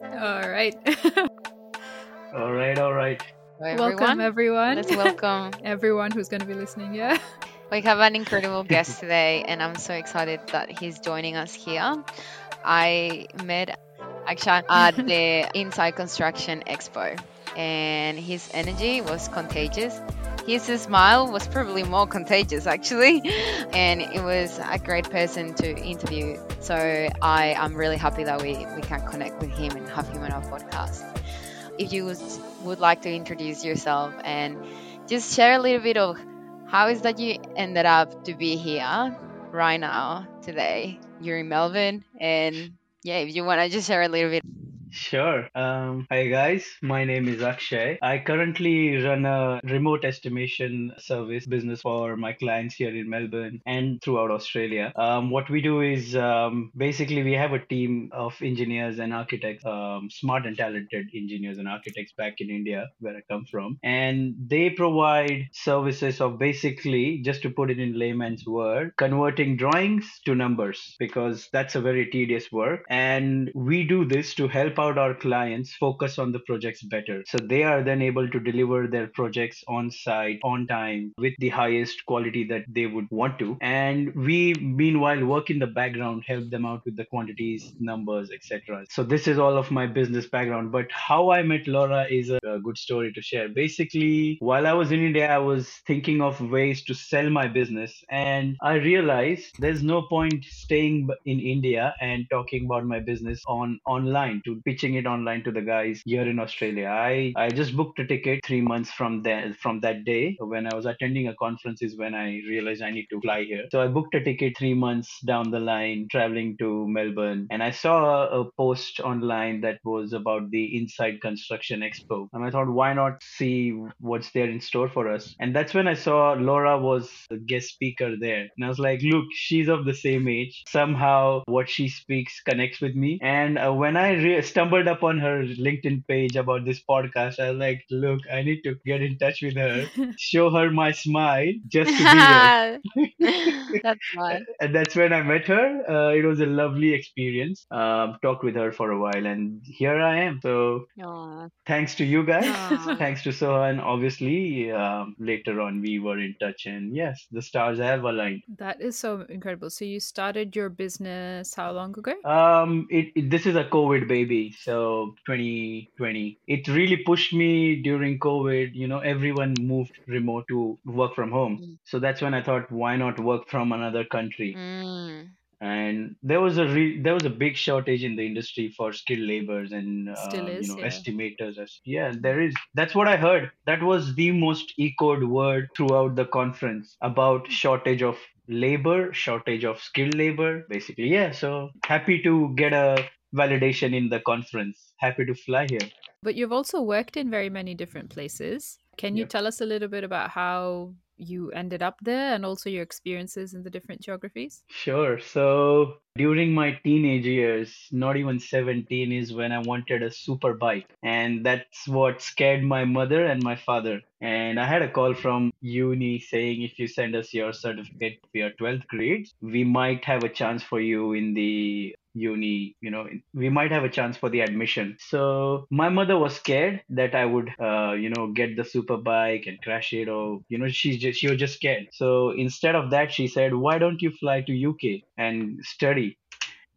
All right. All right, all right. Hello, welcome, everyone. Let's welcome. everyone who's going to be listening. Yeah. We have an incredible guest today, and I'm so excited that he's joining us here. I met Akshay at the Inside Construction Expo, and his energy was contagious. His smile was probably more contagious, actually, and it was a great person to interview. So I am really happy that we, we can connect with him and have him on our podcast. If you would, would like to introduce yourself and just share a little bit of how is that you ended up to be here right now today? You're in Melbourne, and yeah, if you want to just share a little bit. Sure. Um, hi guys, my name is Akshay. I currently run a remote estimation service business for my clients here in Melbourne and throughout Australia. Um, what we do is um, basically we have a team of engineers and architects, um, smart and talented engineers and architects back in India, where I come from, and they provide services of basically, just to put it in layman's word, converting drawings to numbers because that's a very tedious work, and we do this to help our clients focus on the projects better. So they are then able to deliver their projects on site, on time, with the highest quality that they would want to. And we, meanwhile, work in the background, help them out with the quantities, numbers, etc. So this is all of my business background. But how I met Laura is a, a good story to share. Basically, while I was in India, I was thinking of ways to sell my business. And I realized there's no point staying in India and talking about my business on online to pitching it online to the guys here in Australia. I, I just booked a ticket three months from there from that day when I was attending a conference is when I realized I need to fly here. So I booked a ticket three months down the line, traveling to Melbourne, and I saw a, a post online that was about the Inside Construction Expo, and I thought, why not see what's there in store for us? And that's when I saw Laura was a guest speaker there, and I was like, look, she's of the same age. Somehow, what she speaks connects with me, and uh, when I re- stumbled upon her LinkedIn page about this podcast. I was like, look, I need to get in touch with her, show her my smile just to be there. that's fun. and that's when I met her. Uh, it was a lovely experience. Um, talked with her for a while, and here I am. So Aw. thanks to you guys. Thanks to Sohan. Obviously, um, later on we were in touch, and yes, the stars have aligned. That is so incredible. So you started your business how long ago? Um, it, it this is a COVID baby, so 2020. It really pushed me during COVID. You know, everyone moved remote to work from home, Mm. so that's when I thought, why not work from another country? Mm. And there was a re- there was a big shortage in the industry for skilled laborers and uh, is, you know yeah. estimators. As- Yeah, there is. That's what I heard. That was the most echoed word throughout the conference about shortage of labor, shortage of skilled labor, basically. Yeah, so happy to get a validation in the conference. Happy to fly here. But you've also worked in very many different places. Can you Yep. tell us a little bit about how you ended up there and also your experiences in the different geographies? Sure. So during my teenage years, not even 17 is when I wanted a super bike. And that's what scared my mother and my father. And I had a call from uni saying if you send us your certificate for your 12th grade, we might have a chance for you in the uni you know we might have a chance for the admission so my mother was scared that i would uh, you know get the super bike and crash it or you know she's just she was just scared so instead of that she said why don't you fly to uk and study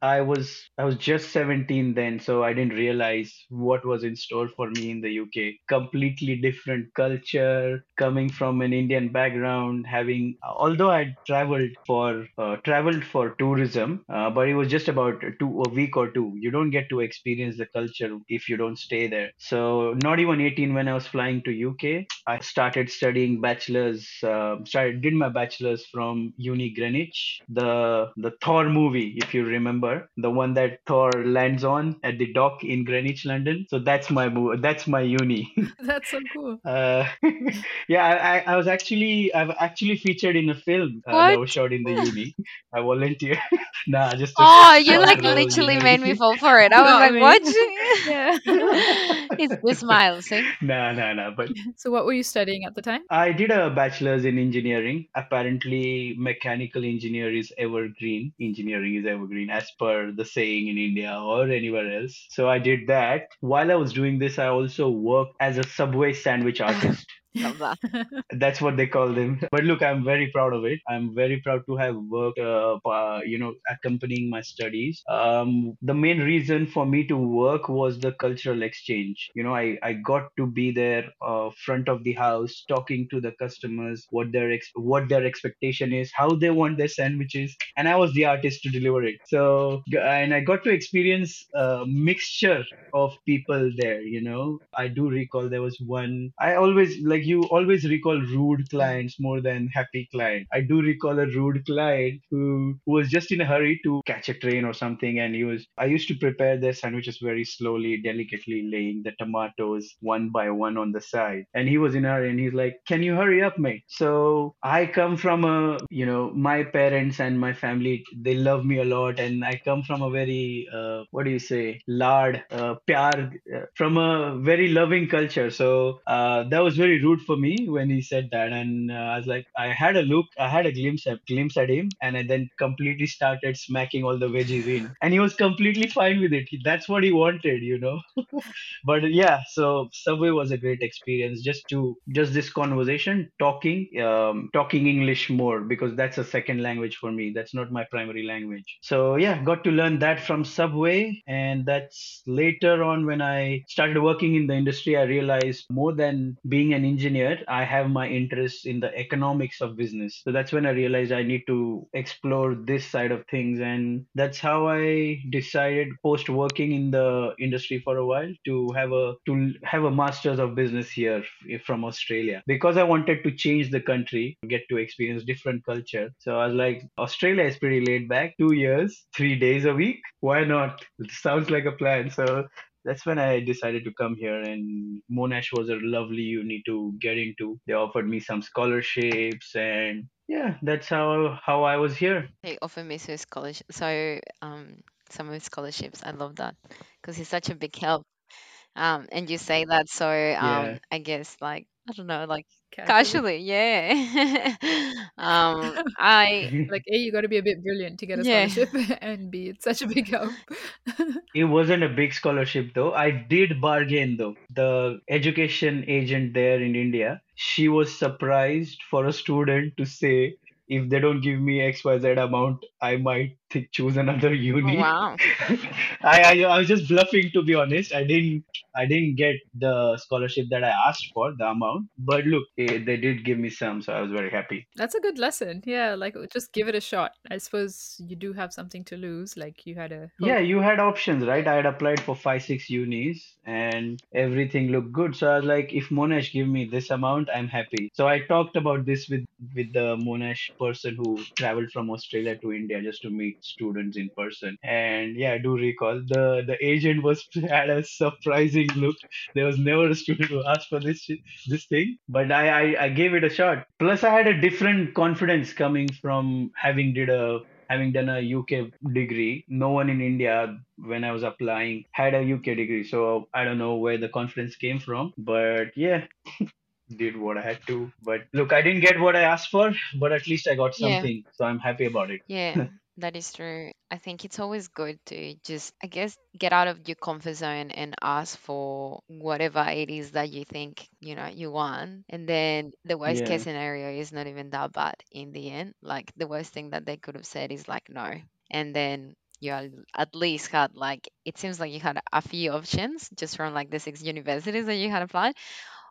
I was I was just 17 then, so I didn't realize what was in store for me in the UK. Completely different culture, coming from an Indian background, having although I traveled for uh, traveled for tourism, uh, but it was just about two a week or two. You don't get to experience the culture if you don't stay there. So not even 18 when I was flying to UK, I started studying bachelor's. Uh, started did my bachelor's from Uni Greenwich. The the Thor movie, if you remember, the one that Thor lands on at the dock in Greenwich, London. So that's my movie. That's my uni. That's so cool. Uh, yeah, I, I- I was actually I've actually featured in a film uh, that was shot in the uni. I volunteered. nah, just Oh, you like literally made me fall for it. I was No, I like, mean- what? Yeah. it's the smile, see? no, no, no. But so, what were you studying at the time? I did a bachelor's in engineering. Apparently, mechanical engineer is evergreen. Engineering is evergreen, as per the saying in India or anywhere else. So I did that. While I was doing this, I also worked as a Subway sandwich artist. Love that. That's what they call them. But look, I'm very proud of it. I'm very proud to have worked, uh, uh, you know, accompanying my studies. Um, the main reason for me to work was the cultural exchange. You know, I, I got to be there, uh, front of the house, talking to the customers, what their ex- what their expectation is, how they want their sandwiches, and I was the artist to deliver it. So, and I got to experience a mixture of people there. You know, I do recall there was one. I always like you always recall rude clients more than happy client. I do recall a rude client who, who was just in a hurry to catch a train or something, and he was. I used to prepare their sandwiches very slowly, delicately, laying the tomatoes one by one on the side, and he was in a hurry, and he's like, "Can you hurry up, mate?" So I come from a, you know, my parents and my family, they love me a lot, and I come from a very, uh, what do you say, lard, uh, pyar, uh, from a very loving culture. So uh, that was very rude for me when he said that, and uh, I was like, I had a look, I had a glimpse, at glimpse at him, and I then completely started smacking all the veggies in, and he was completely fine with it. That's what he wanted, you know. but yeah, so Subway was a great experience. Just to just this conversation, talking, um, talking English more because that's a second language for me. That's not my primary language. So yeah, got to learn that from Subway, and that's later on when I started working in the industry. I realized more than being an engineer, I have my interest in the economics of business. So that's when I realized I need to explore this side of things, and that's how I decided post working in the industry for a while to have a to have a masters of business here from Australia because I wanted to change the country, get to experience different culture. So I was like, Australia is pretty laid back. Two years, three days a week. Why not? It sounds like a plan. So that's when I decided to come here, and Monash was a lovely uni to get into. They offered me some scholarships, and yeah, that's how how I was here. They offered me so scholarship, so um, some of scholarships. I love that because it's such a big help. Um, and you say that so Yeah. um, I guess like I don't know, like Casually. casually, yeah. um, I Like, A, you got to be a bit brilliant to get a yeah. scholarship, and B, it's such a big help. It wasn't a big scholarship though. I did bargain though. The education agent there in India, she was surprised for a student to say, if they don't give me XYZ amount, I might th- choose another Oh, uni. wow. I, I I was just bluffing to be honest. I didn't I didn't get the scholarship that I asked for, the amount. But look, eh, they did give me some, so I was very happy. That's a good lesson. Yeah, like just give it a shot. I suppose you do have something to lose. Like you had a Yeah, you had options, right? I had applied for five, six unis and everything looked good. So I was like, if Monash give me this amount, I'm happy. So I talked about this with with the Monash person who traveled from Australia to India just to meet students in person. And yeah, I do recall the the agent was had a surprising look. There was never a student who asked for this this thing, but I, I I gave it a shot. Plus, I had a different confidence coming from having did a having done a UK degree, no one in India when I was applying had a UK degree. So I don't know where the confidence came from, but yeah, did what I had to. But look, I didn't get what I asked for, but at least I got Yeah. something. So I'm happy about it. Yeah, that is true. I think it's always good to just, I guess, get out of your comfort zone and ask for whatever it is that you think, you know, you want. And then the worst Yeah. case scenario is not even that bad in the end. Like the worst thing that they could have said is like no. And then you al- at least had like, it seems like you had a few options just from like the six universities that you had applied.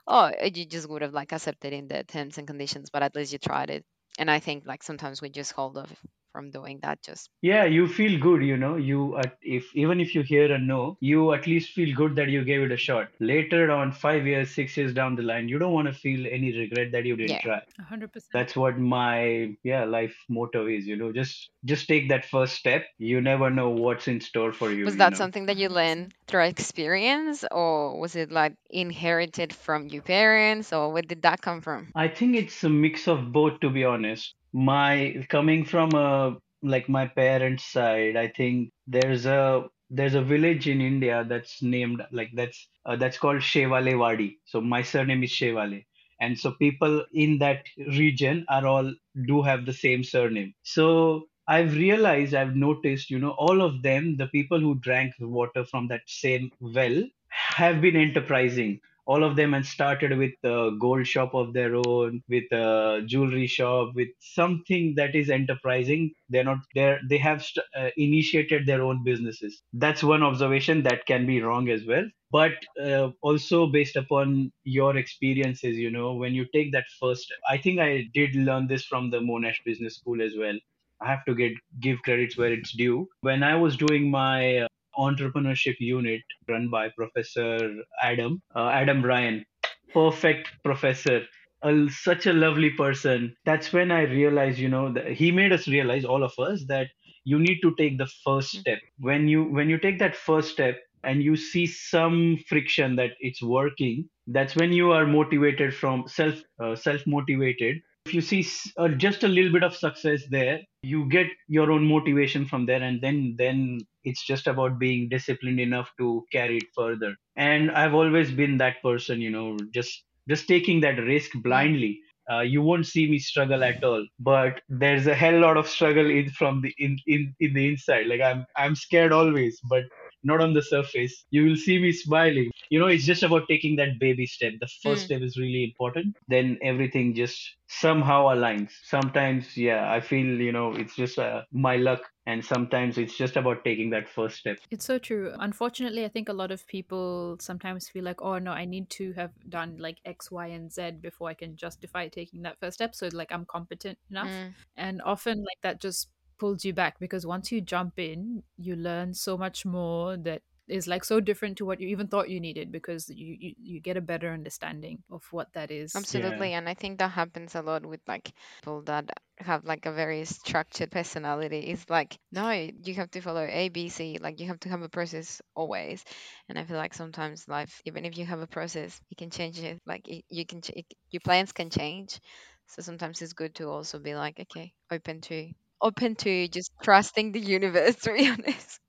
Oh, you just would have like accepted in the terms and conditions, but at least you tried it. And I think like sometimes we just hold off from doing that just Yeah, you feel good, you know. You at if even if you hear a no, you at least feel good that you gave it a shot. Later on, five years, six years down the line, you don't want to feel any regret that you didn't Yeah. try. A hundred percent. That's what my yeah life motto is. You know, just just take that first step. You never know what's in store for you. Was you that know. something that you learned through experience or was it like inherited from your parents or where did that come from? I think it's a mix of both, to be honest. My coming from a like my parents' side, I think there's a there's a village in India that's named like that's uh, that's called Shewale Wadi. So my surname is Shewale, and so people in that region are all do have the same surname. So I've realized, I've noticed, you know, all of them, the people who drank water from that same well, have been enterprising all of them and started with a gold shop of their own with a jewelry shop with something that is enterprising. They're not there they have st- uh, initiated their own businesses. That's one observation that can be wrong as well. But uh, also based upon your experiences you know when you take that first i think i did learn this from the monash business school as well. I have to get give credits where it's due. When i was doing my uh, entrepreneurship unit run by Professor Adam, uh, Adam Ryan. Perfect professor. A, such a lovely person. That's when I realized, you know, that he made us realize, all of us, that you need to take the first step. When you when you take that first step and you see some friction that it's working, that's when you are motivated from self uh, self motivated if you see uh, just a little bit of success there you get your own motivation from there and then then it's just about being disciplined enough to carry it further. And i've always been that person you know just just taking that risk blindly. Uh, you won't see me struggle at all but there's a hell lot of struggle in from the in, in in the inside. Like i'm i'm scared always but not on the surface. You will see me smiling. You know, it's just about taking that baby step. The first Mm. step is really important. Then everything just somehow aligns. Sometimes, yeah, I feel, you know, it's just uh, my luck. And sometimes it's just about taking that first step. It's so true. Unfortunately, I think a lot of people sometimes feel like, oh no, I need to have done like X, Y, and Z before I can justify taking that first step. So, like, I'm competent enough. Mm. And often, like, that just pulls you back because once you jump in, you learn so much more that is like so different to what you even thought you needed because you, you, you get a better understanding of what that is. Absolutely, and I think that happens a lot with like people that have like a very structured personality. It's like, no, you have to follow A, B, C. Like you have to have a process always. And I feel like sometimes life, even if you have a process, you can change it. Like it, you can, ch- it, your plans can change. So sometimes it's good to also be like, okay, open to open to just trusting the universe. To be honest.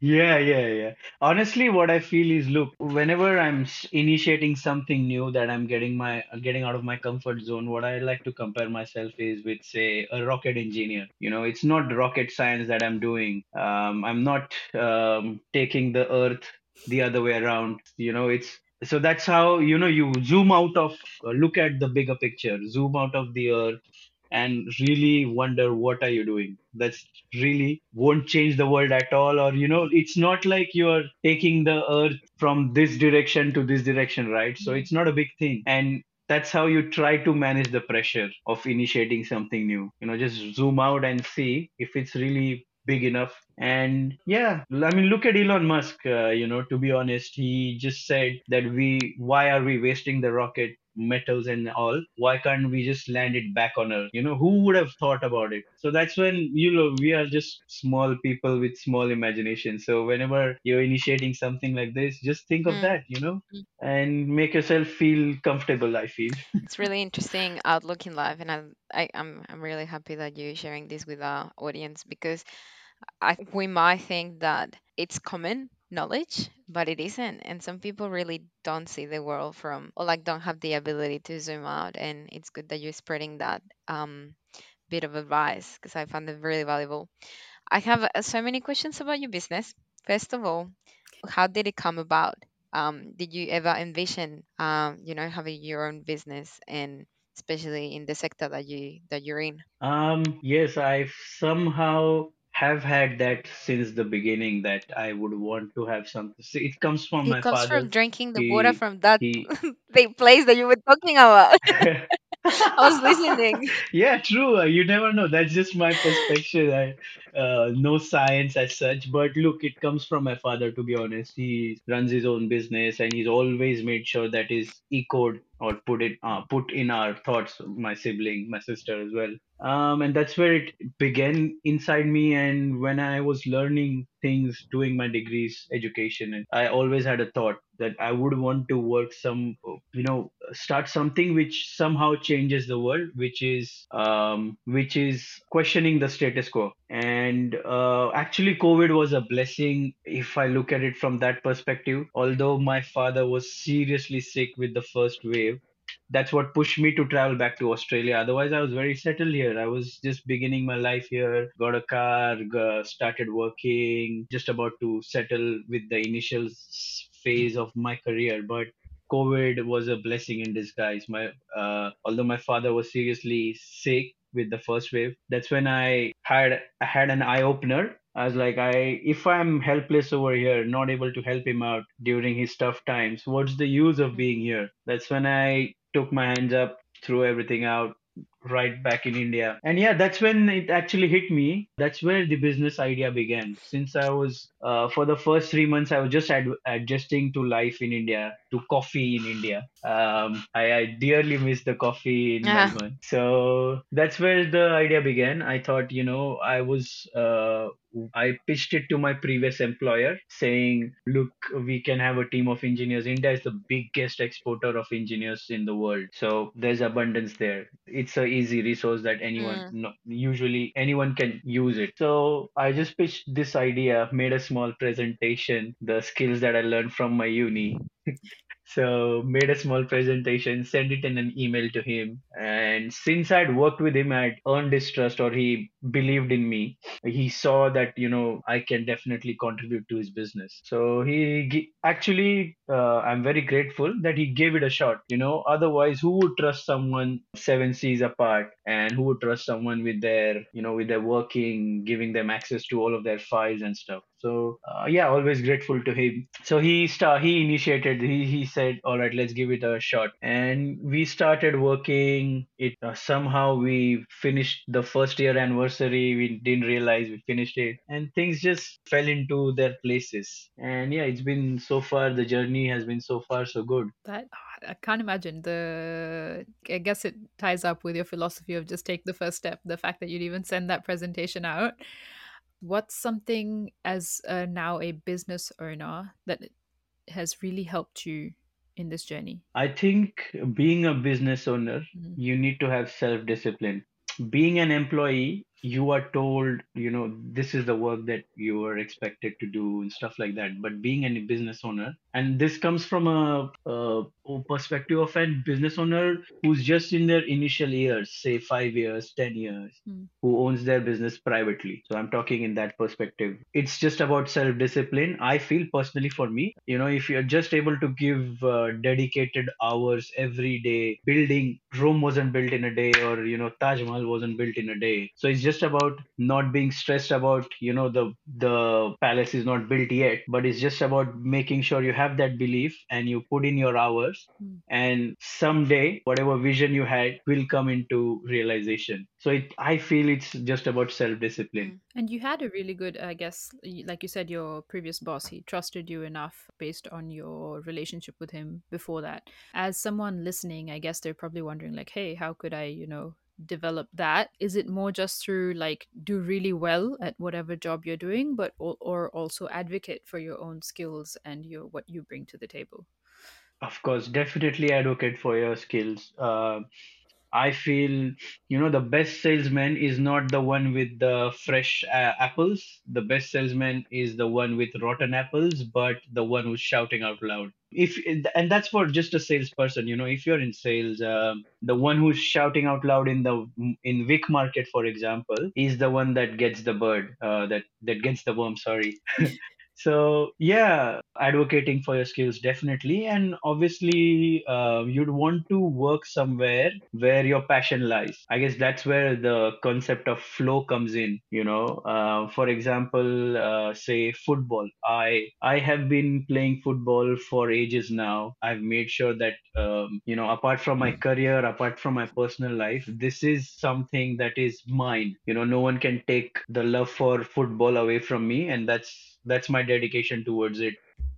Yeah, yeah, yeah. Honestly, what I feel is, look, whenever I'm initiating something new that I'm getting my getting out of my comfort zone, what I like to compare myself is with, say, a rocket engineer. You know, it's not rocket science that I'm doing. Um, I'm not um, taking the Earth the other way around. You know, it's so that's how you know you zoom out of uh, look at the bigger picture, zoom out of the Earth and really wonder what are you doing. That's really won't change the world at all or you know it's not like you're taking the earth from this direction to this direction right? So it's not a big thing. And that's how you try to manage the pressure of initiating something new. You know just zoom out and see if it's really big enough. And yeah i mean look at elon musk uh, you know to be honest he just said that we why are we wasting the rocket metals and all why can't we just land it back on earth you know who would have thought about it so that's when you know we are just small people with small imagination so whenever you're initiating something like this just think of Mm. that you know Mm. and make yourself feel comfortable i feel It's really interesting outlook in life, and I, I, I'm, I'm really happy that you're sharing this with our audience because I we might think that it's common knowledge, but it isn't. And some people really don't see the world from or like don't have the ability to zoom out. And it's good that you're spreading that um bit of advice because I found it really valuable. I have uh, so many questions about your business. First of all, how did it come about? Um, did you ever envision um, you know, having your own business and especially in the sector that you that you're in? Um, yes, I've somehow have had that since the beginning that I would want to have something. See, it comes from It my comes from father. drinking the water He from that he the place that you were talking about. I was listening. Yeah, true. Uh, You never know. That's just my perspective. I, uh, no science as such, but look, it comes from my father, to be honest. He runs his own business and he's always made sure that is echoed or put it uh, put in our thoughts, my sibling, my sister as well. um, and that's where it began inside me. And when i was learning things doing my degrees education and i always had a thought that i would want to work some you know start something which somehow changes the world which is um, which is questioning the status quo. And uh, actually covid was a blessing if i look at it from that perspective. Although my father was seriously sick with the first wave that's what pushed me to travel back to Australia. Otherwise, I was very settled here. I was just beginning my life here, got a car, started working, just about to settle with the initial phase of my career. But COVID was a blessing in disguise. My uh, although my father was seriously sick with the first wave, that's when I had I had an eye opener. I was like, I if I'm helpless over here, not able to help him out during his tough times, what's the use of being here? That's when I took my hands up, threw everything out, right back in India. And yeah, that's when it actually hit me. That's where the business idea began. Since I was, uh, for the first three months, I was just ad- adjusting to life in India, to coffee in India. Um, I, I dearly miss the coffee in Yeah. Melbourne. So that's where the idea began. I thought, you know, I was, uh, I pitched it to my previous employer saying, look, we can have a team of engineers. India is the biggest exporter of engineers in the world. So there's abundance there. It's a easy resource that anyone, Mm. no, usually anyone can use it. So I just pitched this idea, made a small presentation, the skills that I learned from my uni. So made a small presentation, sent it in an email to him. And since I'd worked with him, I'd earned his trust or he believed in me. He saw that, you know, I can definitely contribute to his business. So he actually, uh, I'm very grateful that he gave it a shot. You know, otherwise, who would trust someone seven seas apart and who would trust someone with their, you know, with their working, giving them access to all of their files and stuff. So uh, yeah, always grateful to him. So he sta- he initiated. He he said, all right, let's give it a shot, and we started working. It uh, somehow we finished the first year anniversary. We didn't realize we finished it, and things just fell into their places. And yeah, it's been so far. The journey has been so far so good. That I can't imagine the. I guess it ties up with your philosophy of just take the first step. The fact that you'd even send that presentation out. What's something as a, now a business owner that has really helped you in this journey? I think being a business owner, Mhm. you need to have self discipline. Being an employee, you are told, you know, this is the work that you are expected to do and stuff like that. But being a business owner, and this comes from a, a perspective of a business owner who's just in their initial years, say five years, 10 years, Mm. who owns their business privately. So I'm talking in that perspective. It's just about self discipline. I feel personally for me, you know, if you're just able to give uh, dedicated hours every day, building Rome wasn't built in a day, or you know, Taj Mahal wasn't built in a day. So it's just about not being stressed about, you know, the the palace is not built yet, but it's just about making sure you have that belief and you put in your hours Mm. and someday whatever vision you had will come into realization so it, i feel it's just about self discipline And you had a really good, I guess, like you said, your previous boss, he trusted you enough based on your relationship with him before that. As someone listening, I guess they're probably wondering, like, hey, how could I, you know, develop that? Is it more just through like do really well at whatever job you're doing, but or, or also advocate for your own skills and your what you bring to the table? of course definitely advocate for your skills uh, I feel, you know, the best salesman is not the one with the fresh uh, apples. The best salesman is the one with rotten apples, but the one who's shouting out loud. If and that's for just a salesperson, you know, if you're in sales, um, the one who's shouting out loud in the in Vic market, for example, is the one that gets the bird, uh, that that gets the worm. Sorry. So yeah, advocating for your skills definitely, and obviously uh, you'd want to work somewhere where your passion lies. I guess that's where the concept of flow comes in. You know, uh, for example, uh, say football. I I have been playing football for ages now. I've made sure that um, you know, apart from my career, apart from my personal life, this is something that is mine. You know, no one can take the love for football away from me, and that's that's my dedication towards it.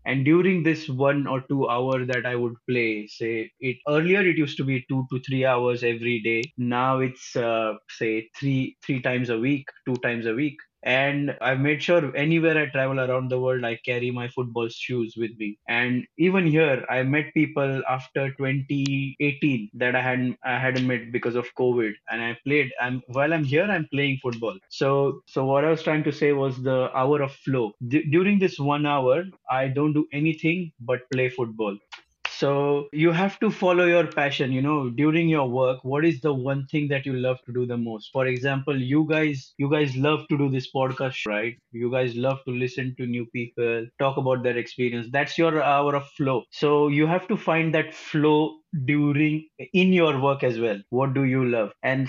And during this one or two hour that i would play say it earlier it used to be two to three hours every day. Now it's uh, say three three times a week two times a week and I've made sure anywhere I travel around the world, I carry my football shoes with me. And even here, I met people after 2018 that I hadn't I hadn't met because of COVID, and I played. And while I'm here, I'm playing football. So so what I was trying to say was the hour of flow. D- during this one hour, I don't do anything but play football so you have to follow your passion you know during your work what is the one thing that you love to do the most? For example you guys you guys love to do this podcast right? You guys love to listen to new people talk about their experience. That's your hour of flow. So you have to find that flow during in your work as well what do you love? And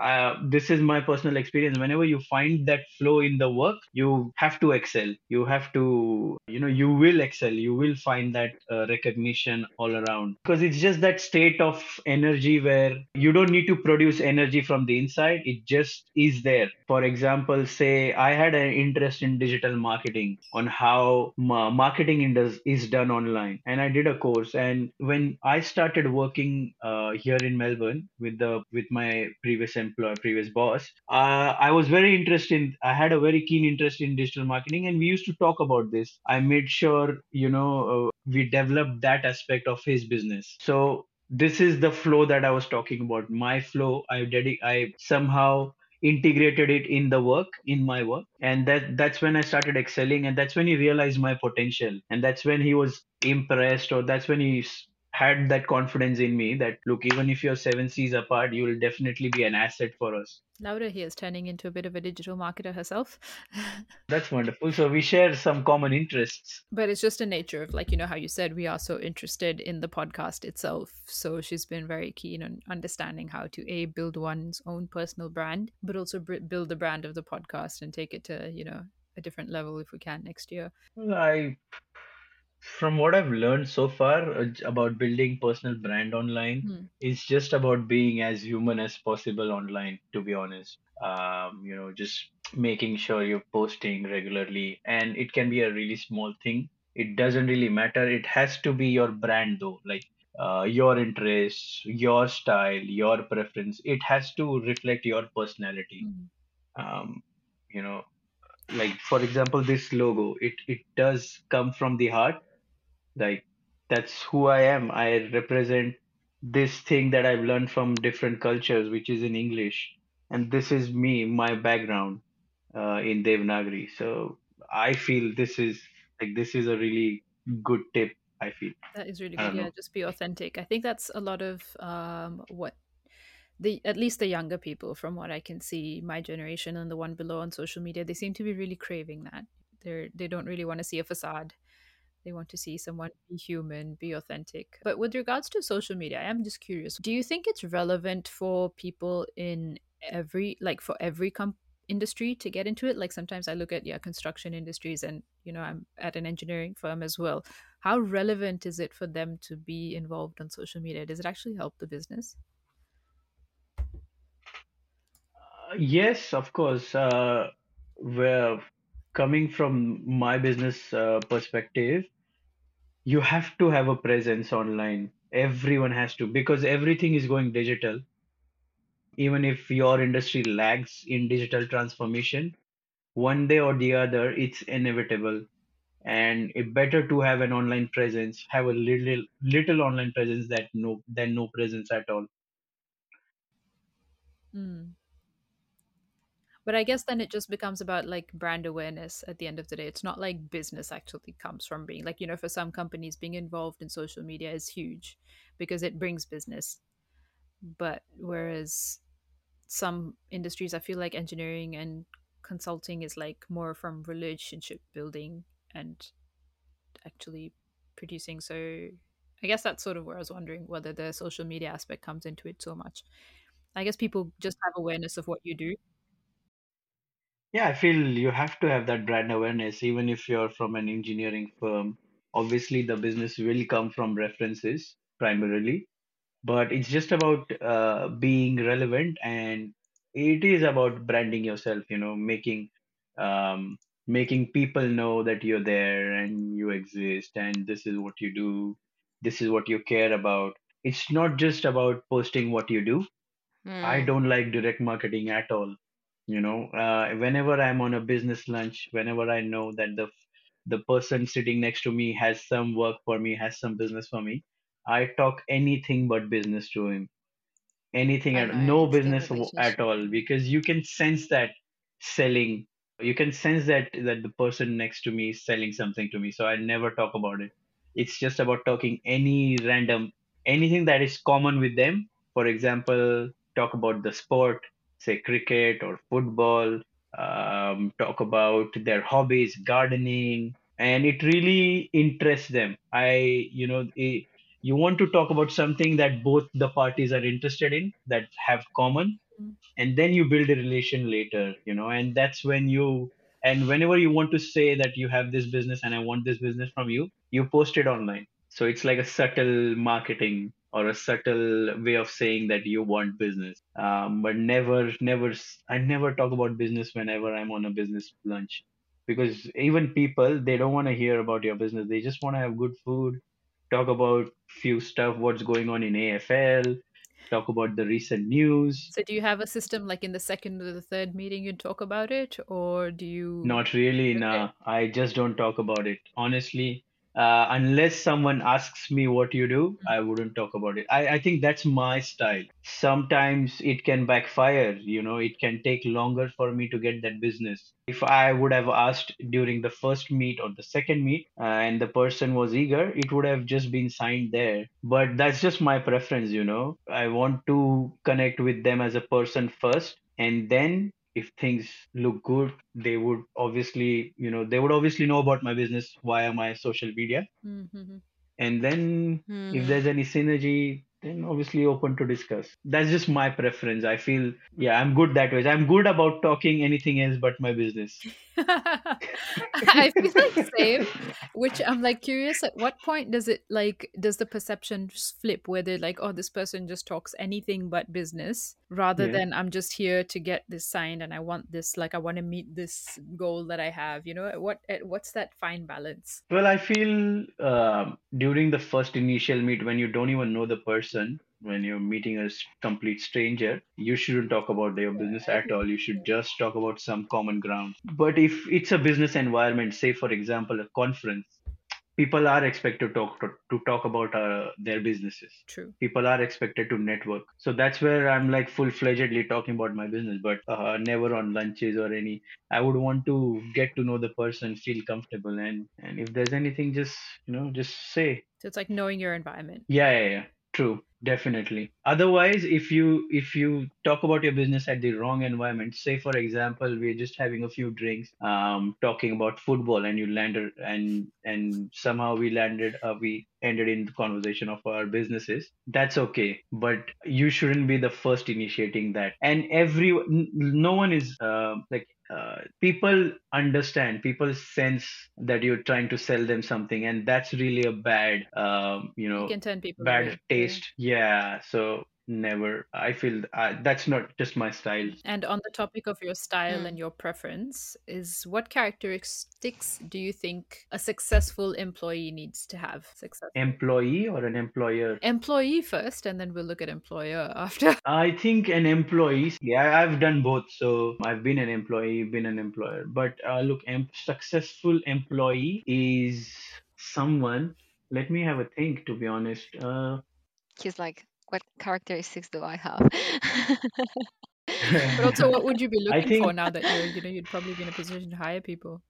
uh, this is my personal experience. Whenever you find that flow in the work you have to excel. You have to you know you will excel. You will find that uh, recognition all around. Because it's just that state of energy where you don't need to produce energy from the inside. It just is there. For example say i had an interest in digital marketing on how ma- marketing is done online. And i did a course. And when i started working uh, here in melbourne with the with my previous employer, previous boss, uh, I was very interested. I had a very keen interest in digital marketing, and we used to talk about this. I made sure, you know, uh, we developed that aspect of his business. So this is the flow that I was talking about. My flow, I dedic- I somehow integrated it in the work in my work and that that's when i started excelling and that's when he realized my potential and that's when he was impressed or that's when he had that confidence in me that look even if you're seven seas apart you will definitely be an asset for us. Laura here is turning into a bit of a digital marketer herself. that's wonderful. So we share some common interests. But it's just a nature of like you know how you said we are so interested in the podcast itself. So she's been very keen on understanding how to a build one's own personal brand but also build the brand of the podcast and take it to you know a different level if we can next year. I from what I've learned so far uh, about building personal brand online, Hmm. it's just about being as human as possible online, to be honest. Um, you know, just making sure you're posting regularly, and it can be a really small thing. It doesn't really matter. It has to be your brand, though, like uh, your interests, your style, your preference. It has to reflect your personality. Hmm. Um, you know, like for example, this logo, it it does come from the heart like that's who I am. I represent this thing that I've learned from different cultures, which is in English, and this is me, my background uh, in Devanagari. So I feel this is like this is a really good tip. I feel that is really good. Yeah, know. just be authentic. I think that's a lot of um, what the at least the younger people, from what I can see, my generation and the one below on social media, they seem to be really craving that. They're they don't really want to see a facade. They want to see someone be human, be authentic. But with regards to social media, I am just curious. Do you think it's relevant for people in every like for every com- industry to get into it? Like sometimes I look at yeah, construction industries and you know, I'm at an engineering firm as well. How relevant is it for them to be involved on social media? Does it actually help the business? Uh, yes, of course. Uh, where coming from my business uh, perspective, you have to have a presence online. Everyone has to because everything is going digital. Even if your industry lags in digital transformation, one day or the other, it's inevitable. And it better to have an online presence, have a little little online presence that no than no presence at all. Mm. But I guess then it just becomes about like brand awareness at the end of the day. It's not like business actually comes from being like, you know, for some companies, being involved in social media is huge because it brings business. But whereas some industries, I feel like engineering and consulting is like more from relationship building and actually producing. So I guess that's sort of where I was wondering whether the social media aspect comes into it so much. I guess people just have awareness of what you do. Yeah, I feel you have to have that brand awareness, even if you're from an engineering firm. Obviously, the business will come from references primarily, but it's just about uh, being relevant and it is about branding yourself, you know, making um, making people know that you're there and you exist and this is what you do, this is what you care about. It's not just about posting what you do. I Mm. don't like direct marketing at all. You know, uh, whenever I'm on a business lunch, whenever I know that the the person sitting next to me has some work for me, has some business for me, I talk anything but business to him. Anything at no business at all because you can sense that selling you can sense that that the person next to me is selling something to me so i never talk about it. It's just about talking any random anything that is common with them. For example talk about the sport say cricket or football um, talk about their hobbies gardening and it really interests them i you know i you want to talk about something that both the parties are interested in that have common Mm. and then you build a relation later you know and that's when you and whenever you want to say that you have this business and i want this business from you you post it online so it's like a subtle marketing or a subtle way of saying that you want business um, but never never I never talk about business whenever i'm on a business lunch because even people they don't want to hear about your business they just want to have good food talk about few stuff what's going on in afl talk about the recent news So do you have a system like in the second or the third meeting you talk about it, or do you? Not really, Okay. nah. I just don't talk about it. Honestly, uh, unless someone asks me what you do, Mm. I wouldn't talk about it. I, I think that's my style. Sometimes it can backfire, you know, it can take longer for me to get that business. If I would have asked during the first meet or the second meet uh, and the person was eager, it would have just been signed there. But that's just my preference, you know. I want to connect with them as a person first and then if things look good they would obviously you know they would obviously know about my business via my social media. Mm-hmm. and then if Mm. there's any synergy then obviously open to discuss. That's just my preference. I feel yeah i'm good that way. I'm good about talking anything else but my business I feel like same, which I'm like curious at what point does it like does the perception just flip where they're like, oh, this person just talks anything but business rather yeah than I'm just here to get this signed and I want this like I want to meet this goal that I have, you know? What at- what's that fine balance? Well, I feel um during the first initial meet, when you don't even know the person, when you're meeting a complete stranger, you shouldn't talk about your Yeah, business at all. You should just talk about some common ground. But if it's a business environment, say for example, a conference, people are expected to talk to, to talk about uh, their businesses True. people are expected to network so that's where i'm like full-fledgedly talking about my business but uh, never on lunches or any i would want to get to know the person feel comfortable and and if there's anything just you know just say So it's like knowing your environment. yeah, yeah, yeah. True, definitely. Otherwise, if you if you talk about your business at the wrong environment, say for example, we're just having a few drinks, um, talking about football, and you landed and and somehow we landed, uh, we ended in the conversation of our businesses. That's okay, but you shouldn't be the first initiating that. And every no one is uh, like uh, people understand people sense that you're trying to sell them something and that's really a bad um, you You know can turn people bad away. Taste yeah so never i feel uh, that's not just my style And on the topic of your style Mm. and your preference, is what characteristics do you think a successful employee needs to have? Successful employee or an employer employee first, and then we'll look at employer after. i think an employee yeah i've done both so i've been an employee been an employer but uh, look em- successful employee is someone let me have a think to be honest uh, He's like, what characteristics do I have? But also, what would you be I looking for now that you're, you know, you'd probably be in a position to hire people?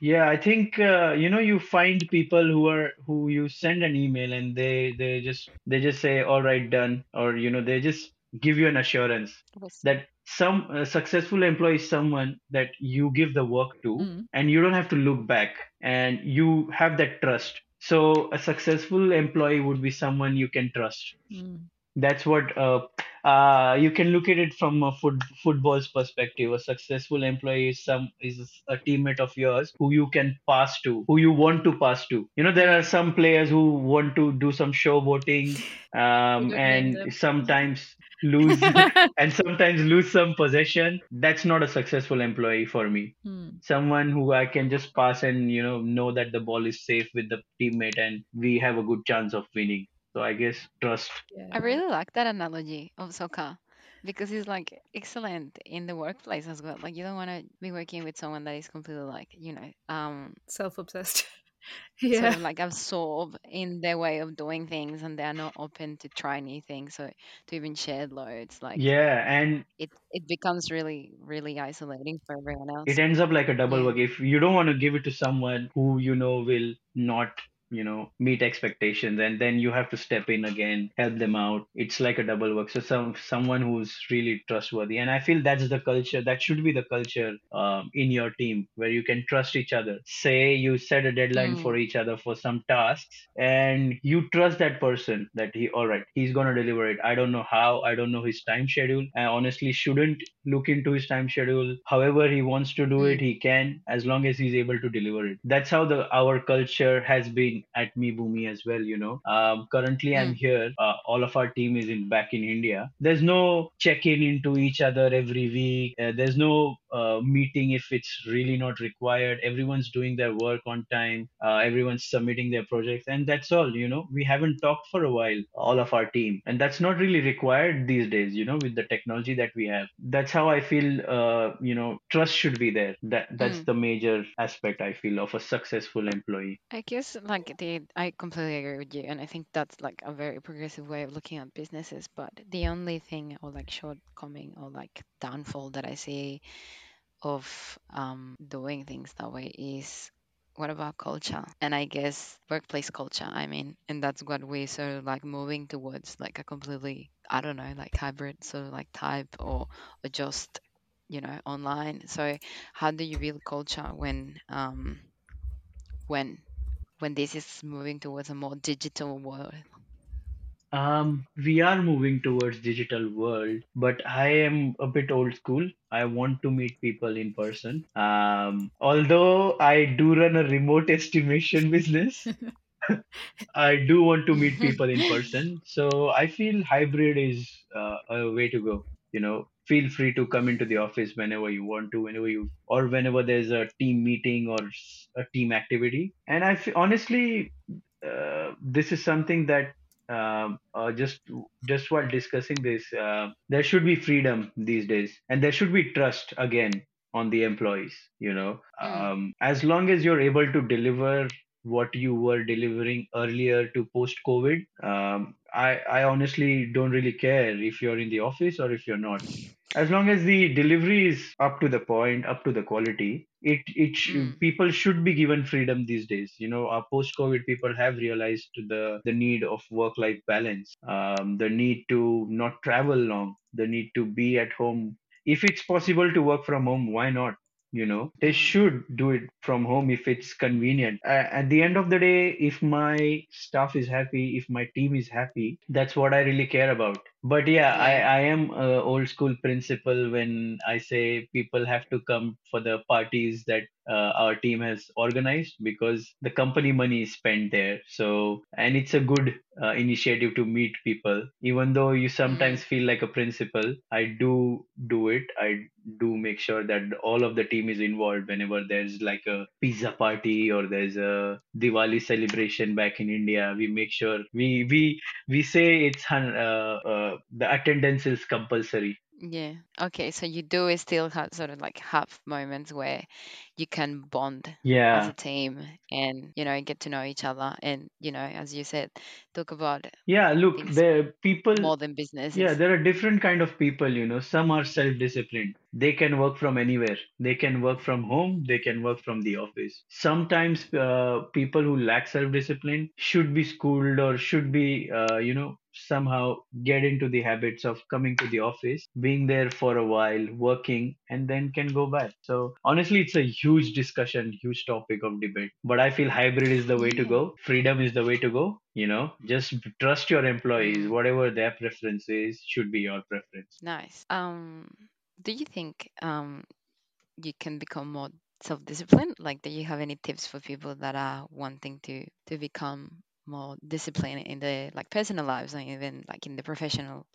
Yeah, I think uh, you know you find people who are who you send an email and they they just they just say all right done or you know they just give you an assurance Was- that some uh, successful employee is someone that you give the work to Mm, and you don't have to look back and you have that trust. So a successful employee would be someone you can trust mm, that's what uh, uh, you can look at it from a foot, football's perspective. A successful employee is some is a teammate of yours who you can pass to, who you want to pass to. You know, there are some players who want to do some showboating, um, and sometimes lose and sometimes lose some possession. That's not a successful employee for me. Hmm. Someone who I can just pass and you know know that the ball is safe with the teammate and we have a good chance of winning. So I guess trust. I really like that analogy of soccer because it's like excellent in the workplace as well. Like you don't want to be working with someone that is completely like, you know, um Self obsessed. sort yeah. of like absorbed in their way of doing things and they're not open to try new things so to even share loads like Yeah, and it it becomes really really isolating for everyone else it ends up like a double yeah work if you don't want to give it to someone who you know will not you know meet expectations and then you have to step in again help them out. It's like a double work. So some someone who's really trustworthy and i feel that's the culture that should be the culture um, in your team where you can trust each other. Say you set a deadline for mm, each other for some tasks and you trust that person that he all right he's going to deliver it. I don't know how i don't know his time schedule. I honestly shouldn't look into his time schedule. However he wants to do it mm, he can as long as he's able to deliver it. That's how the our culture has been at me as well you know. Um, currently i'm mm, here uh, all of our team is in back in india. There's no check in into each other every week. Uh, there's no uh, meeting if it's really not required. Everyone's doing their work on time. Uh, everyone's submitting their projects and that's all you know. We haven't talked for a while all of our team. And that's not really required these days you know with the technology that we have. That's how i feel uh, you know trust should be there. That that's mm. the major aspect i feel of a successful employee. I guess like the i completely agree with you and i think that's like a very progressive way of looking at businesses but the only thing or like shortcoming or like downfall that i see of um, doing things that way is what about culture? And i guess workplace culture i mean and that's what we're sort of like moving towards like a completely i don't know like hybrid sort of like type or or just you know online. So how do you build culture when um when when this is moving towards a more digital world Um, we are moving towards digital world, but I am a bit old school. I want to meet people in person. Um, although I do run a remote estimation business, I do want to meet people in person. So I feel hybrid is uh, a way to go. You know, feel free to come into the office whenever you want to, whenever you, or whenever there's a team meeting or a team activity. And I honestly, uh, this is something that um, uh, just just while discussing this, uh, there should be freedom these days, and there should be trust again on the employees. You know, mm, um, as long as you're able to deliver what you were delivering earlier to post COVID, um, I I honestly don't really care if you're in the office or if you're not. As long as the delivery is up to the point up to the quality it it sh- mm, people should be given freedom these days. You know our post covid people have realized the the need of work life balance um, the need to not travel long the need to be at home. If it's possible to work from home why not you know. They mm, should do it from home if it's convenient. Uh, at the end of the day if my staff is happy if my team is happy that's what i really care about but yeah, I, yeah I am a old school principal when I say people have to come for the parties that uh, our team has organized because the company money is spent there. So, and it's a good uh, initiative to meet people. Even though you mm, sometimes feel like a principal, I do do it. I do make sure that all of the team is involved whenever there's like a pizza party or there's a Diwali celebration back in India. We make sure we we we say it's hun- uh, uh, the attendance is compulsory. Yeah. Okay. So you do still have sort of like have moments where you can bond yeah. as a team and, you know, get to know each other and, you know, as you said, talk about yeah. Look, the people. more than business. Yeah, there are different kind of people. You know, some are self-disciplined. They can work from anywhere. They can work from home. They can work from the office. Sometimes uh, people who lack self-discipline should be schooled or should be, uh, you know, somehow get into the habits of coming to the office, being there for a while, working, and then can go back. So honestly, it's a huge discussion, huge topic of debate. But I feel hybrid is the way to go. Freedom is the way to go. You know, just trust your employees. Mm, Whatever their preference is, should be your preference. nice. Um, do you think um you can become more self-disciplined? Like, do you have any tips for people that are wanting to to become more discipline in the like personal lives and even like in the professional?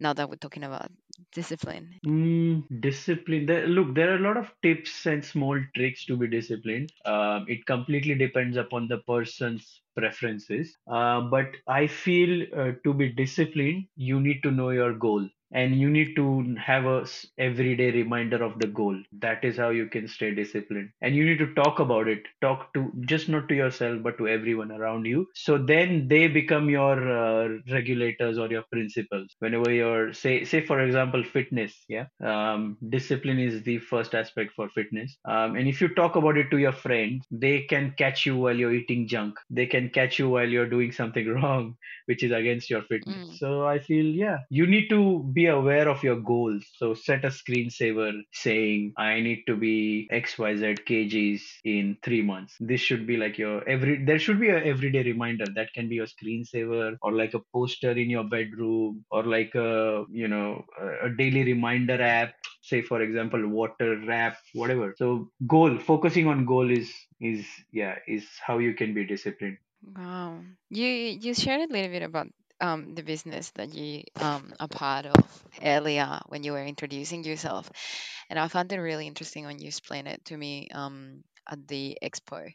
Now that we're talking about discipline. Mm, discipline. There, look, there are a lot of tips and small tricks to be disciplined. Um, it completely depends upon the person's preferences. Uh, but I feel uh, to be disciplined, you need to know your goal and you need to have a everyday reminder of the goal. That is how you can stay disciplined. And you need to talk about it. Talk to just not to yourself, but to everyone around you. So then they become your uh, regulators or your principles. Whenever you're say say for example fitness, yeah, um, discipline is the first aspect for fitness. Um, and if you talk about it to your friends, they can catch you while you're eating junk. They can catch you while you're doing something wrong, which is against your fitness. Mm, So I feel yeah, you need to be aware of your goals. So set a screensaver saying I need to be XYZ kgs in three months. This should be like your every there should be a everyday reminder that can be your screensaver or like a poster in your bedroom or like a you know a daily reminder app say for example water app whatever so goal focusing on goal is is yeah is how you can be disciplined wow. You you shared a little bit about um the business that you um are part of earlier when you were introducing yourself. And I found it really interesting when you explained it to me um, at the expo.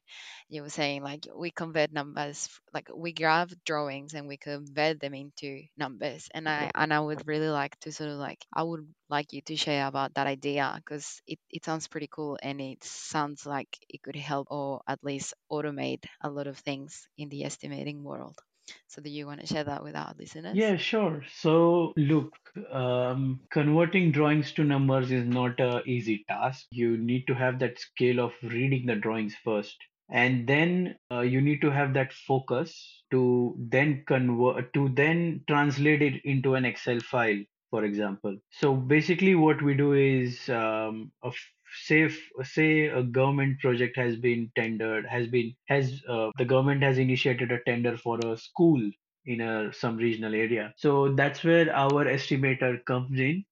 You were saying like we convert numbers, like we grab drawings and we convert them into numbers. And I and I would really like to sort of like I would like you to share about that idea because it, it sounds pretty cool and it sounds like it could help or at least automate a lot of things in the estimating world. So do you want to share that with our listeners? Yeah, sure. So, look, um, converting drawings to numbers is not a easy task. You need to have that skill of reading the drawings first, and then uh, you need to have that focus to then convert to then translate it into an Excel file, for example. So basically, what we do is um, a say if, say a government project has been tendered has been has uh, the government has initiated a tender for a school in a some regional area. So that's where our estimator comes in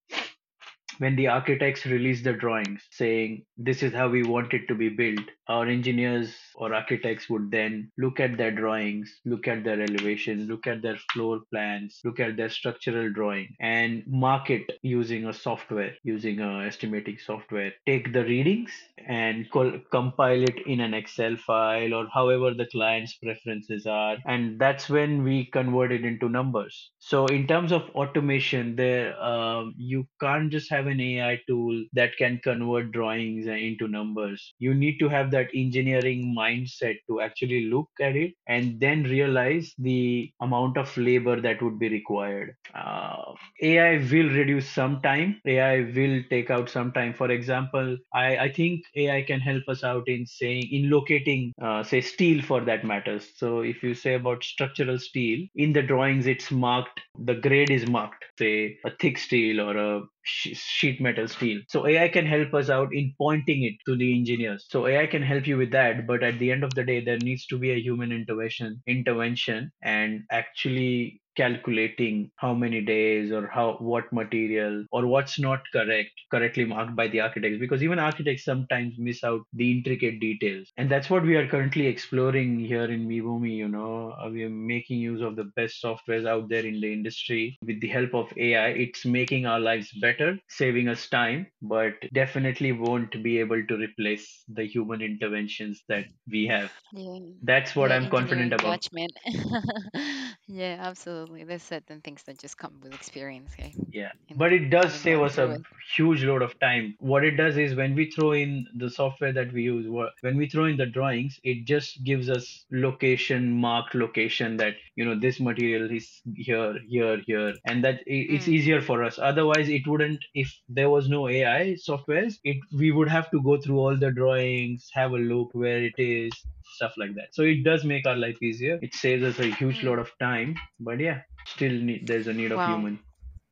when the architects release the drawings saying this is how we want it to be built our engineers or architects would then look at their drawings look at their elevations look at their floor plans look at their structural drawing and mark it using a software using a estimating software. Take the readings and compile it in an excel file or however the client's preferences are and that's when we convert it into numbers. So in terms of automation there um, you can't just have an ai tool that can convert drawings into numbers. You need to have that engineering mindset to actually look at it and then realize the amount of labor that would be required. Uh, ai will reduce some time. Ai will take out some time. For example i i think ai can help us out in saying in locating uh, say steel for that matters so if you say about structural steel in the drawings it's marked the grade is marked say a thick steel or a sheet metal steel. So ai can help us out in pointing it to the engineers. So ai can help you with that but at the end of the day there needs to be a human intervention intervention and actually calculating how many days or how what material or what's not correct correctly marked by the architects because even architects sometimes miss out the intricate details. And that's what we are currently exploring here in Mebumi you know. Uh, we are making use of the best softwares out there in the industry. With the help of AI it's making our lives better saving us time but definitely won't be able to replace the human interventions that we have. Yeah, that's what yeah, I'm confident about. Yeah, absolutely. There's certain things that just come with experience, okay, Yeah, and but it does save us a huge load of time. What it does is when we throw in the software that we use, when we throw in the drawings, it just gives us location, marked location that, you know, this material is here, here, here, and that it's Mm, easier for us. Otherwise, it wouldn't, if there was no AI softwares, it we would have to go through all the drawings, have a look where it is, stuff like that. So it does make our life easier. It saves us a huge mm. lot of time. But yeah. Still need, there's a need of human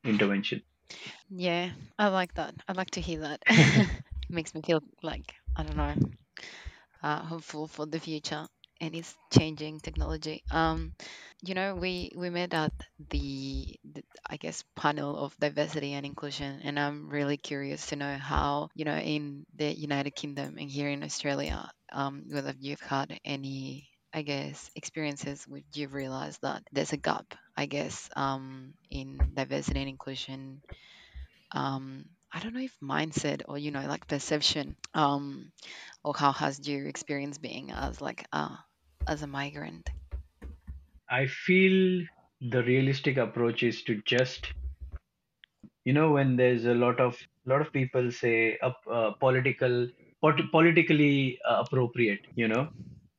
intervention. Yeah, I like that. I like to hear that. It makes me feel like, I don't know, uh, hopeful for the future and it's changing technology. Um, you know, we we met at the, the I guess panel of diversity and inclusion, and I'm really curious to know how you know in the United Kingdom and here in Australia, um, whether you've had any. I guess experiences would you realize that there's a gap, I guess, um, in diversity and inclusion um i don't know if mindset or you know like perception um or how has your experience being as like uh as a migrant I feel the realistic approach is to just, you know, when there's a lot of lot of people say up uh, political, pot- politically uh, appropriate, you know.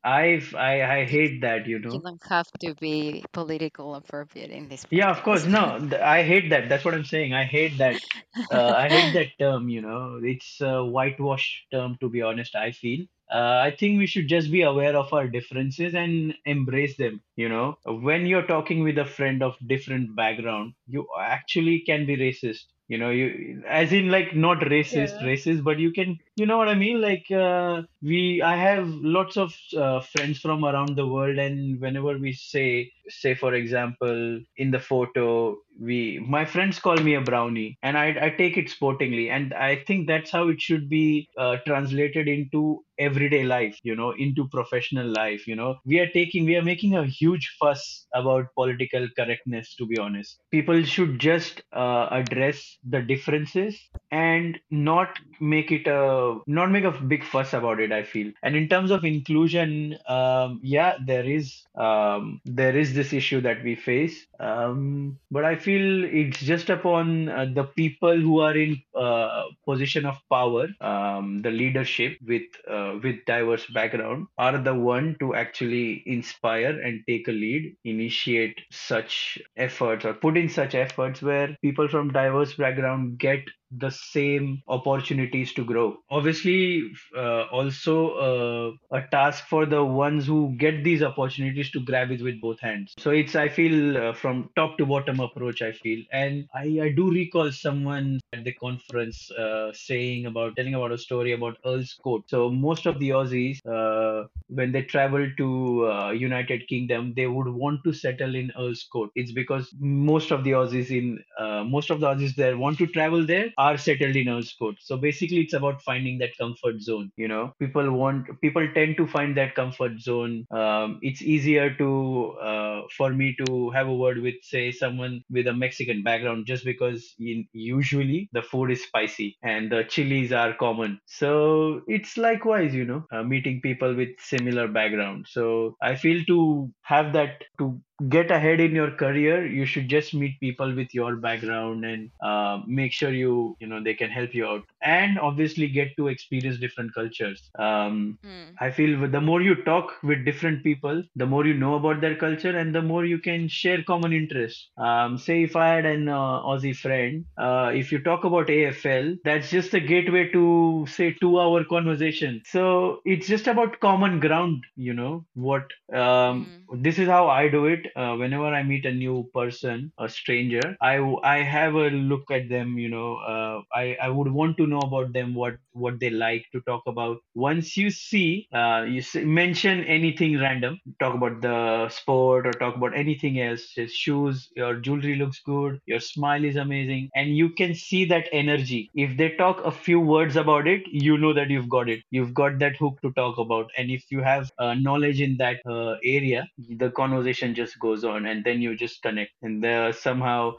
I've I I hate that, you you know. don't have to be political appropriate in this Yeah, of course. podcast No, th- I hate that. That's what I'm saying. I hate that. Uh, I hate that term, you know. It's a whitewash term, to be honest, I feel. Uh, I think we should just be aware of our differences and embrace them, you know. When you're talking with a friend of different background, you actually can be racist. You know, you as in like not racist, Yeah. racist, but you can, you know what I mean? Like uh, we, I have lots of uh, friends from around the world, and whenever we say, say for example, in the photo, we, my friends call me a brownie, and I, I take it sportingly, and I think that's how it should be uh, translated into everyday life you know into professional life you know. We are taking we are making a huge fuss about political correctness to be honest. People should just uh, address the differences and not make it a not make a big fuss about it i feel. And in terms of inclusion um, yeah there is um, there is this issue that we face. Um, but i feel it's just upon uh, the people who are in uh, position of power um, the leadership with uh, with diverse background are the one to actually inspire and take a lead initiate such efforts or put in such efforts where people from diverse background get the same opportunities to grow. Obviously, uh, also uh, a task for the ones who get these opportunities to grab it with both hands. So it's I feel uh, from top to bottom approach. I feel, and I, I do recall someone at the conference uh, saying about telling about a story about Earl's Court. So most of the Aussies, uh, when they travel to uh, United Kingdom, they would want to settle in Earl's Court. It's because most of the Aussies in uh, most of the Aussies there want to travel there are settled in Earl's Court. So basically, it's about finding that comfort zone. You know, people want people tend to find that comfort zone. Um, it's easier to uh, for me to have a word with say someone with a Mexican background just because in, usually the food is spicy and the chilies are common. So it's likewise, you know, uh, meeting people with similar background. So I feel to have that to get ahead in your career you should just meet people with your background and uh, make sure you you know they can help you out. And obviously get to experience different cultures. Um, mm, i feel the more you talk with different people the more you know about their culture and the more you can share common interests. Um, say if i had an uh, aussie friend uh, if you talk about afl that's just a gateway to say two hour conversation. So it's just about common ground you know what um, mm, this is how I do it. Uh, whenever I meet a new person, a stranger, I I have a look at them. You know, uh, I I would want to know about them, what what they like to talk about. Once you see, uh, you s mention anything random, talk about the sport or talk about anything else. Just shoes, your jewelry looks good, your smile is amazing, and you can see that energy. If they talk a few words about it, you know that you've got it. You've got that hook to talk about, and if you have uh, knowledge in that uh, area, the conversation just goes on, and then you just connect, and there somehow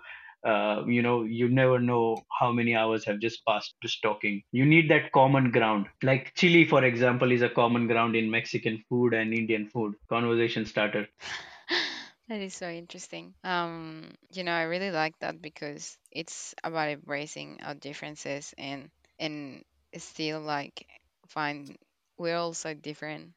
uh, you know you never know how many hours have just passed just talking. You need that common ground. Like chili for example is a common ground in mexican food and indian food. Conversation starter. That is so interesting. Um you know i really like that because it's about embracing our differences and and still like find we're all so different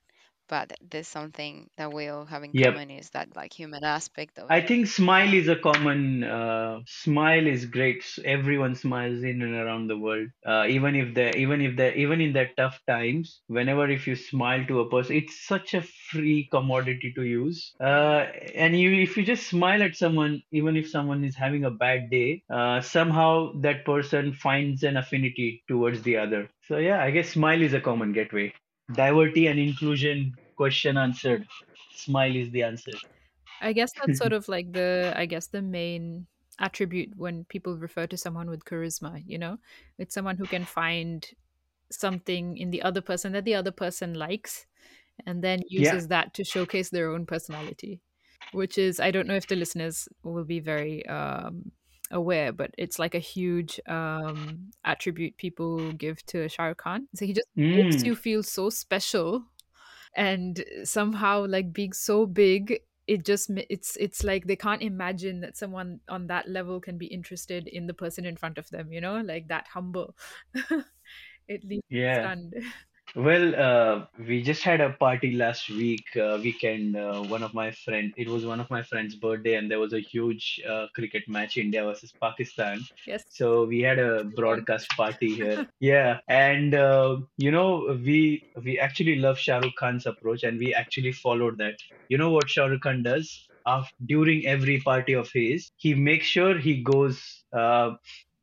but there's something that we all have in Yep. common is that like human aspect of I it. think smile is a common uh, smile is great. S- Everyone smiles in and around the world. Uh, even if they even if they even in their tough times, whenever if you smile to a person, it's such a free commodity to use. Uh, and you if you just smile at someone, even if someone is having a bad day, uh, somehow that person finds an affinity towards the other. So yeah, I guess smile is a common gateway. Diversity and inclusion question answered. Smile is the answer. I guess that's sort of like the I guess the main attribute when people refer to someone with charisma, you know? It's someone who can find something in the other person that the other person likes and then Yeah. uses that to showcase their own personality, which is I don't know if the listeners will be very um aware, but it's like a huge um attribute people give to Shah Rukh Khan. So he just makes Mm. you feel so special and somehow like being so big it just it's it's like they can't imagine that someone on that level can be interested in the person in front of them you know like that humble it leaves Yeah. stunned Well, uh, we just had a party last week, uh, weekend. Uh, one of my friend, it was one of my friend's birthday, and there was a huge uh, cricket match, India versus Pakistan. yes So we had a broadcast party here. Yeah, and uh, you know, we we actually love Shah Rukh Khan's approach, and we actually followed that. You know what Shah Rukh Khan does? After, during every party of his, he makes sure he goes. Uh,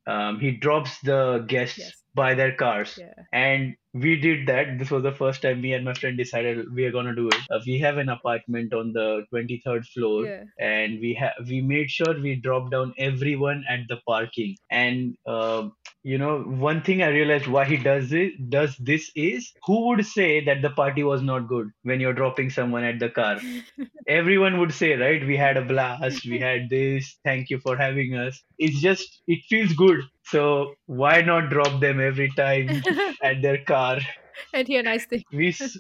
um, he drops the guests Yes. By their cars. Yeah. And we did that. This was the first time me and my friend decided we are going to do it. Uh, we have an apartment on the 23rd floor yeah. and we have we made sure we dropped down everyone at the parking. And uh, you know one thing i realized why he does it does this is who would say that the party was not good when you're dropping someone at the car? Everyone would say right? We had a blast. We had this. Thank you for having us. It's just it feels good so why not drop them every time at their car and hear nice things we s-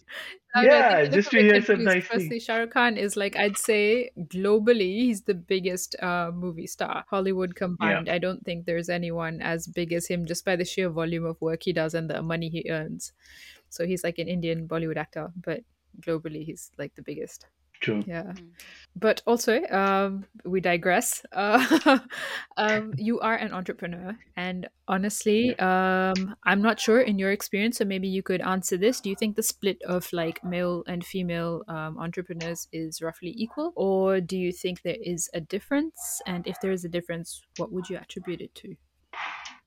I don't know, I yeah just to hear some nice things Firstly, Shah Rukh Khan is like I'd say globally he's the biggest uh, movie star, Hollywood yeah combined. I don't think there's anyone as big as him just by the sheer volume of work he does and the money he earns. So he's like an Indian Bollywood actor, but globally he's like the biggest. True Yeah. Mm. But also, um, we digress. Uh, um, you are an entrepreneur, and honestly, um, I'm not sure in your experience, so maybe you could answer this. Do you think the split of like male and female um, entrepreneurs is roughly equal, or do you think there is a difference? And if there is a difference, what would you attribute it to?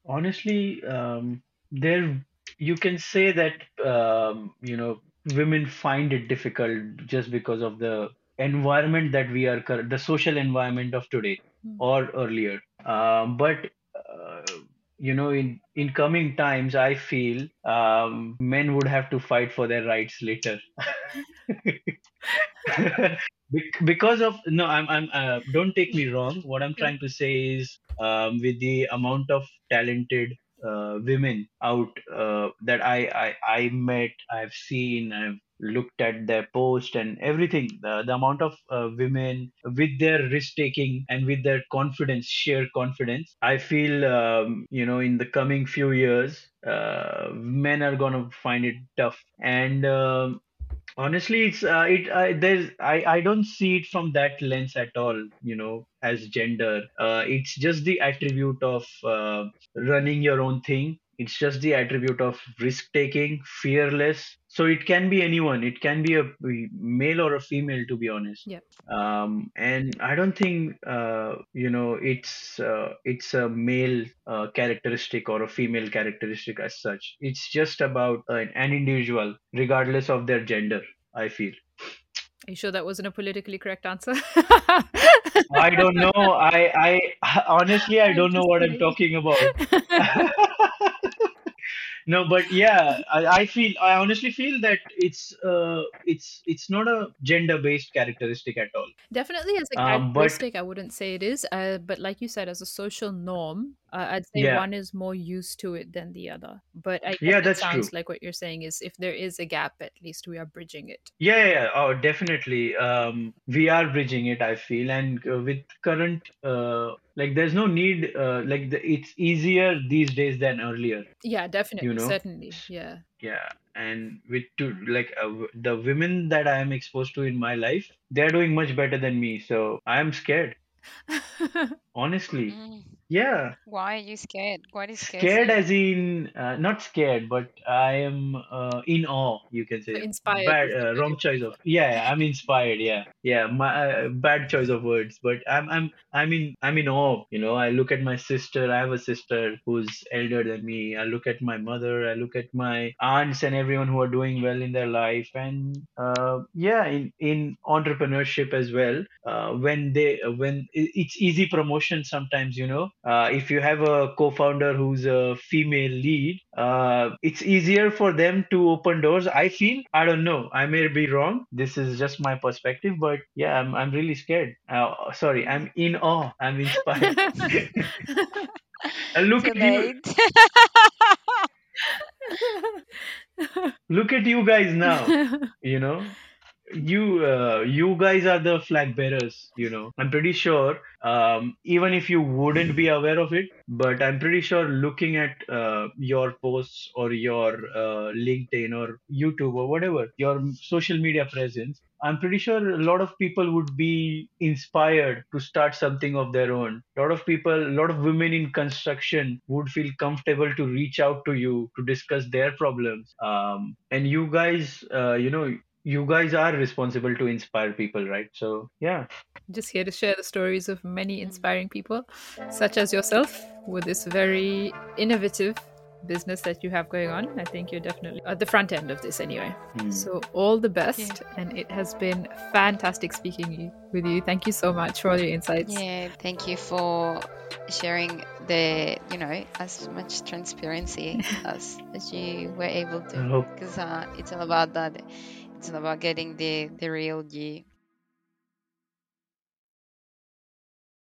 honestly um, there you can say that um, you know women find it difficult just because of the environment that we are cur- the social environment of today Hmm. or earlier. Um, but uh, you know in in coming times i feel um, men would have to fight for their rights later. Bec- because of no i'm i'm uh, don't take me wrong. What i'm trying to say is um, with the amount of talented uh, women out uh, that I, I i met i've seen i've looked at their post and everything the, the amount of uh, women with their risk taking and with their confidence sheer confidence i feel um, you know in the coming few years uh, men are to find it tough. And um, honestly it's uh, it I, there's I, I don't see it from that lens at all you know as gender. Uh, it's just the attribute of uh, running your own thing it's just the attribute of risk taking fearless. So it can be anyone. It can be a male or a female to be honest. Yeah. um, and i don't think uh, you know it's uh, it's a male uh, characteristic or a female characteristic as such. It's just about an, an individual regardless of their gender i feel. Are you sure that wasn't a politically correct answer? i don't know. I i honestly i don't know what i'm talking about no but yeah I, I feel i honestly feel that it's uh it's it's not a gender based characteristic at all Definitely as a um but characteristic, I wouldn't say it is. Uh, but like you said, as a social norm, uh, I'd say yeah one is more used to it than the other. But I yeah it that's true sounds like what you're saying is if there is a gap, at least we are bridging it. Yeah, yeah. Oh, definitely. Um, we are bridging it, I feel, and uh, with current, uh, like, there's no need. Uh, like, the, it's easier these days than earlier. Yeah, definitely, You know. certainly. Yeah. yeah and with two like uh, the women that i am exposed to in my life they're doing much better than me so i am scared honestly. Mm. yeah. Why are you scared? What is scares scared you? as in uh, not scared but i am uh, in awe you can say. Inspired. Bad is the uh, wrong choice of yeah, yeah i'm inspired yeah. Yeah my uh, bad choice of words but i'm i'm i'm in i'm in awe you know. I look at my sister i have a sister who's elder than me. I look at my mother i look at my aunts and everyone who are doing well in their life and uh, yeah in in entrepreneurship as well uh, when they when i- it's easy promotion sometimes you know. Uh, if you have a co-founder who's a female lead uh, it's easier for them to open doors. I feel i don't know i may be wrong. This is just my perspective but yeah i'm, I'm really scared. Uh, sorry i'm in awe. I'm inspired. And look at you. Look at you guys now you know you uh, you guys are the flag bearers you know. I'm pretty sure um, even if you wouldn't be aware of it but i'm pretty sure looking at uh, your posts or your uh, linkedin or youtube or whatever your social media presence i'm pretty sure a lot of people would be inspired to start something of their own. A lot of people a lot of women in construction would feel comfortable to reach out to you to discuss their problems. Um, and you guys uh, you know you guys are responsible to inspire people, right? So yeah, Just here to share the stories of many Mm. inspiring people, such as yourself, with this very innovative business that you have going on. I think you're definitely at the front end of this anyway. Hmm. So, all the best. And it has been fantastic speaking with you. Thank you so much for all your insights. Yeah, thank you for sharing the, you know, as much transparency as, as you were able to. Because uh, it's all about that. About getting the, the real you